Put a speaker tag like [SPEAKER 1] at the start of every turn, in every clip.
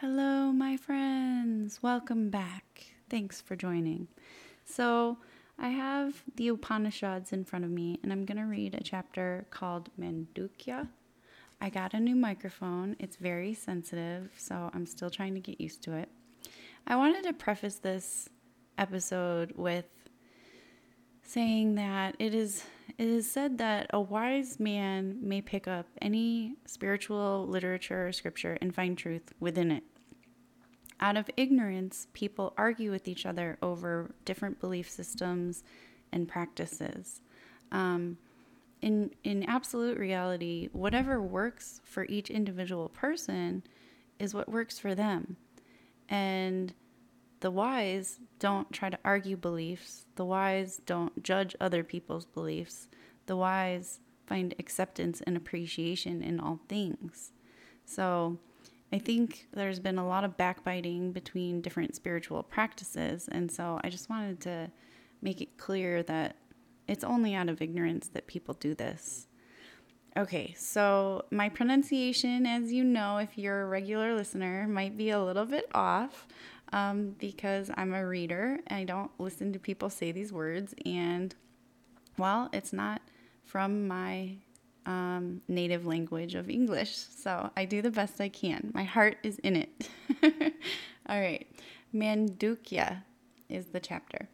[SPEAKER 1] Hello, my friends. Welcome back. Thanks for joining. So, I have the Upanishads in front of me, and I'm going to read a chapter called Mandukya. I got a new microphone. It's very sensitive, so I'm still trying to get used to it. I wanted to preface this episode with saying that it is it is said that a wise man may pick up any spiritual literature or scripture and find truth within it. Out of ignorance, people argue with each other over different belief systems and practices. Um, in in absolute reality, whatever works for each individual person is what works for them, and the wise don't try to argue beliefs. The wise don't judge other people's beliefs. The wise find acceptance and appreciation in all things. So, I think there's been a lot of backbiting between different spiritual practices. And so, I just wanted to make it clear that it's only out of ignorance that people do this. Okay, so my pronunciation, as you know, if you're a regular listener, might be a little bit off um, because I'm a reader. I don't listen to people say these words, and well, it's not from my um, native language of English, so I do the best I can. My heart is in it. All right, Mandukya is the chapter.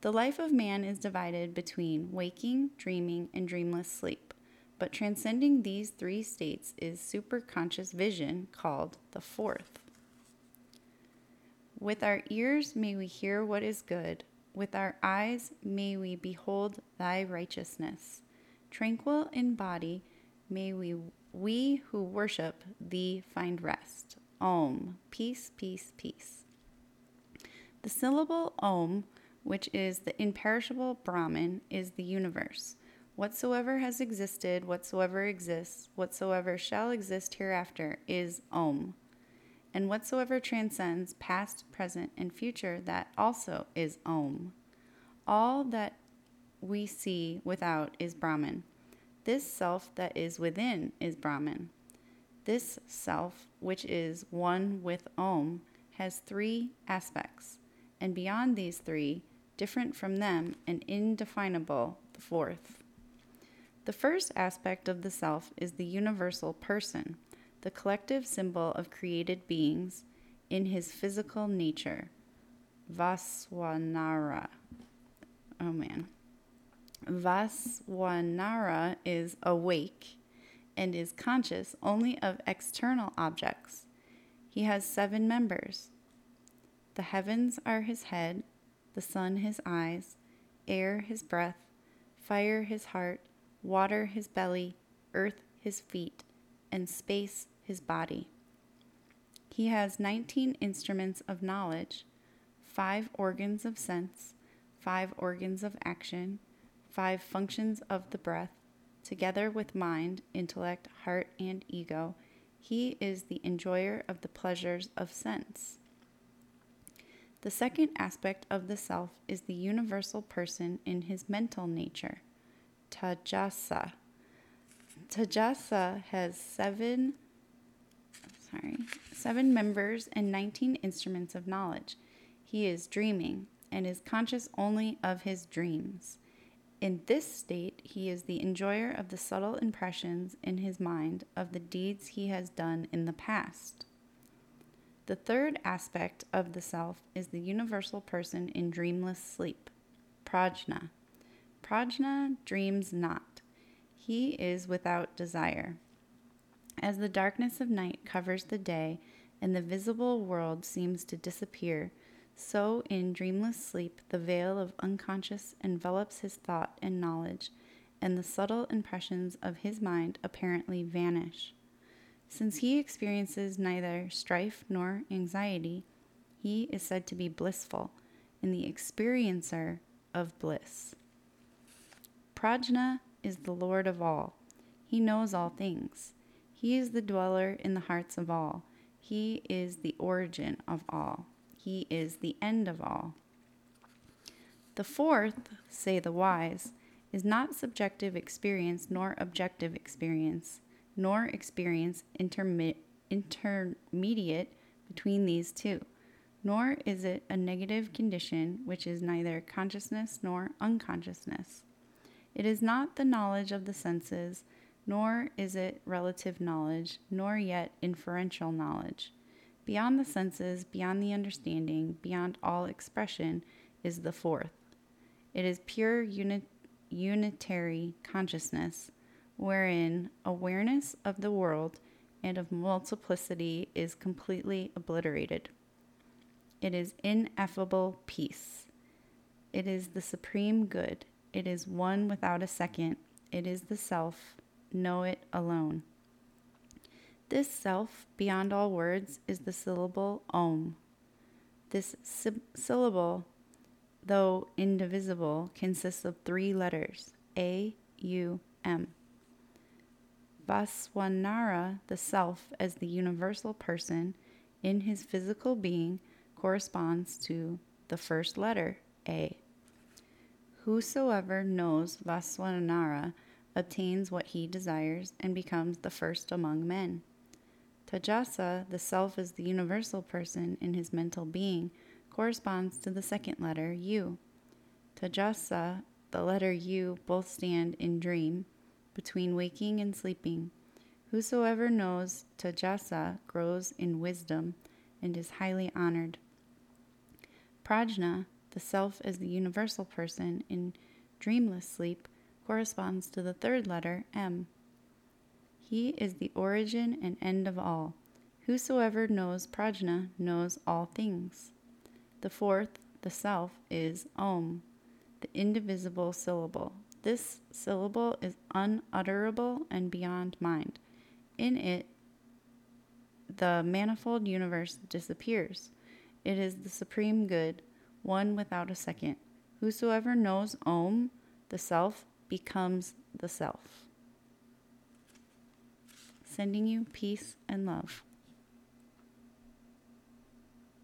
[SPEAKER 1] The life of man is divided between waking, dreaming, and dreamless sleep. But transcending these three states is superconscious vision called the fourth. With our ears may we hear what is good, with our eyes may we behold thy righteousness. Tranquil in body, may we, we who worship thee find rest. Om, peace, peace, peace. The syllable Om, which is the imperishable Brahman, is the universe. Whatsoever has existed, whatsoever exists, whatsoever shall exist hereafter is Om and whatsoever transcends past, present, and future, that also is Om. All that we see without is Brahman. This self that is within is Brahman. This self, which is one with Om, has three aspects, and beyond these three, different from them and indefinable, the fourth. The first aspect of the self is the universal person the collective symbol of created beings in his physical nature. Vaswanara. Oh man. Vaswanara is awake and is conscious only of external objects. He has seven members. The heavens are his head, the sun his eyes, air his breath, fire his heart, water his belly, earth his feet, and space his body. He has 19 instruments of knowledge, five organs of sense, five organs of action, five functions of the breath, together with mind, intellect, heart, and ego. He is the enjoyer of the pleasures of sense. The second aspect of the self is the universal person in his mental nature, Tajasa. Tajasa has seven sorry, seven members and 19 instruments of knowledge. He is dreaming and is conscious only of his dreams. In this state, he is the enjoyer of the subtle impressions in his mind of the deeds he has done in the past. The third aspect of the self is the universal person in dreamless sleep, prajna. Prajna dreams not. He is without desire. As the darkness of night covers the day and the visible world seems to disappear, so in dreamless sleep the veil of unconscious envelops his thought and knowledge, and the subtle impressions of his mind apparently vanish. Since he experiences neither strife nor anxiety, he is said to be blissful and the experiencer of bliss. Prajna is the Lord of all. He knows all things. He is the dweller in the hearts of all. He is the origin of all. He is the end of all. The fourth, say the wise, is not subjective experience nor objective experience, nor experience intermi- intermediate between these two, nor is it a negative condition which is neither consciousness nor unconsciousness. It is not the knowledge of the senses, nor is it relative knowledge, nor yet inferential knowledge. Beyond the senses, beyond the understanding, beyond all expression, is the fourth. It is pure uni- unitary consciousness, wherein awareness of the world and of multiplicity is completely obliterated. It is ineffable peace. It is the supreme good. It is one without a second. It is the self. Know it alone. This self, beyond all words, is the syllable Om. This sy- syllable, though indivisible, consists of three letters A, U, M. Vaswanara, the self, as the universal person in his physical being, corresponds to the first letter, A. Whosoever knows Vaswanara obtains what he desires and becomes the first among men. Tajasa, the self as the universal person in his mental being, corresponds to the second letter, U. Tajasa, the letter U, both stand in dream, between waking and sleeping. Whosoever knows Tajasa grows in wisdom and is highly honored. Prajna, the self as the universal person in dreamless sleep, corresponds to the third letter, M. He is the origin and end of all. Whosoever knows Prajna knows all things. The fourth, the self, is Om, the indivisible syllable. This syllable is unutterable and beyond mind. In it, the manifold universe disappears. It is the supreme good, one without a second. Whosoever knows Om, the self, becomes the self. Sending you peace and love.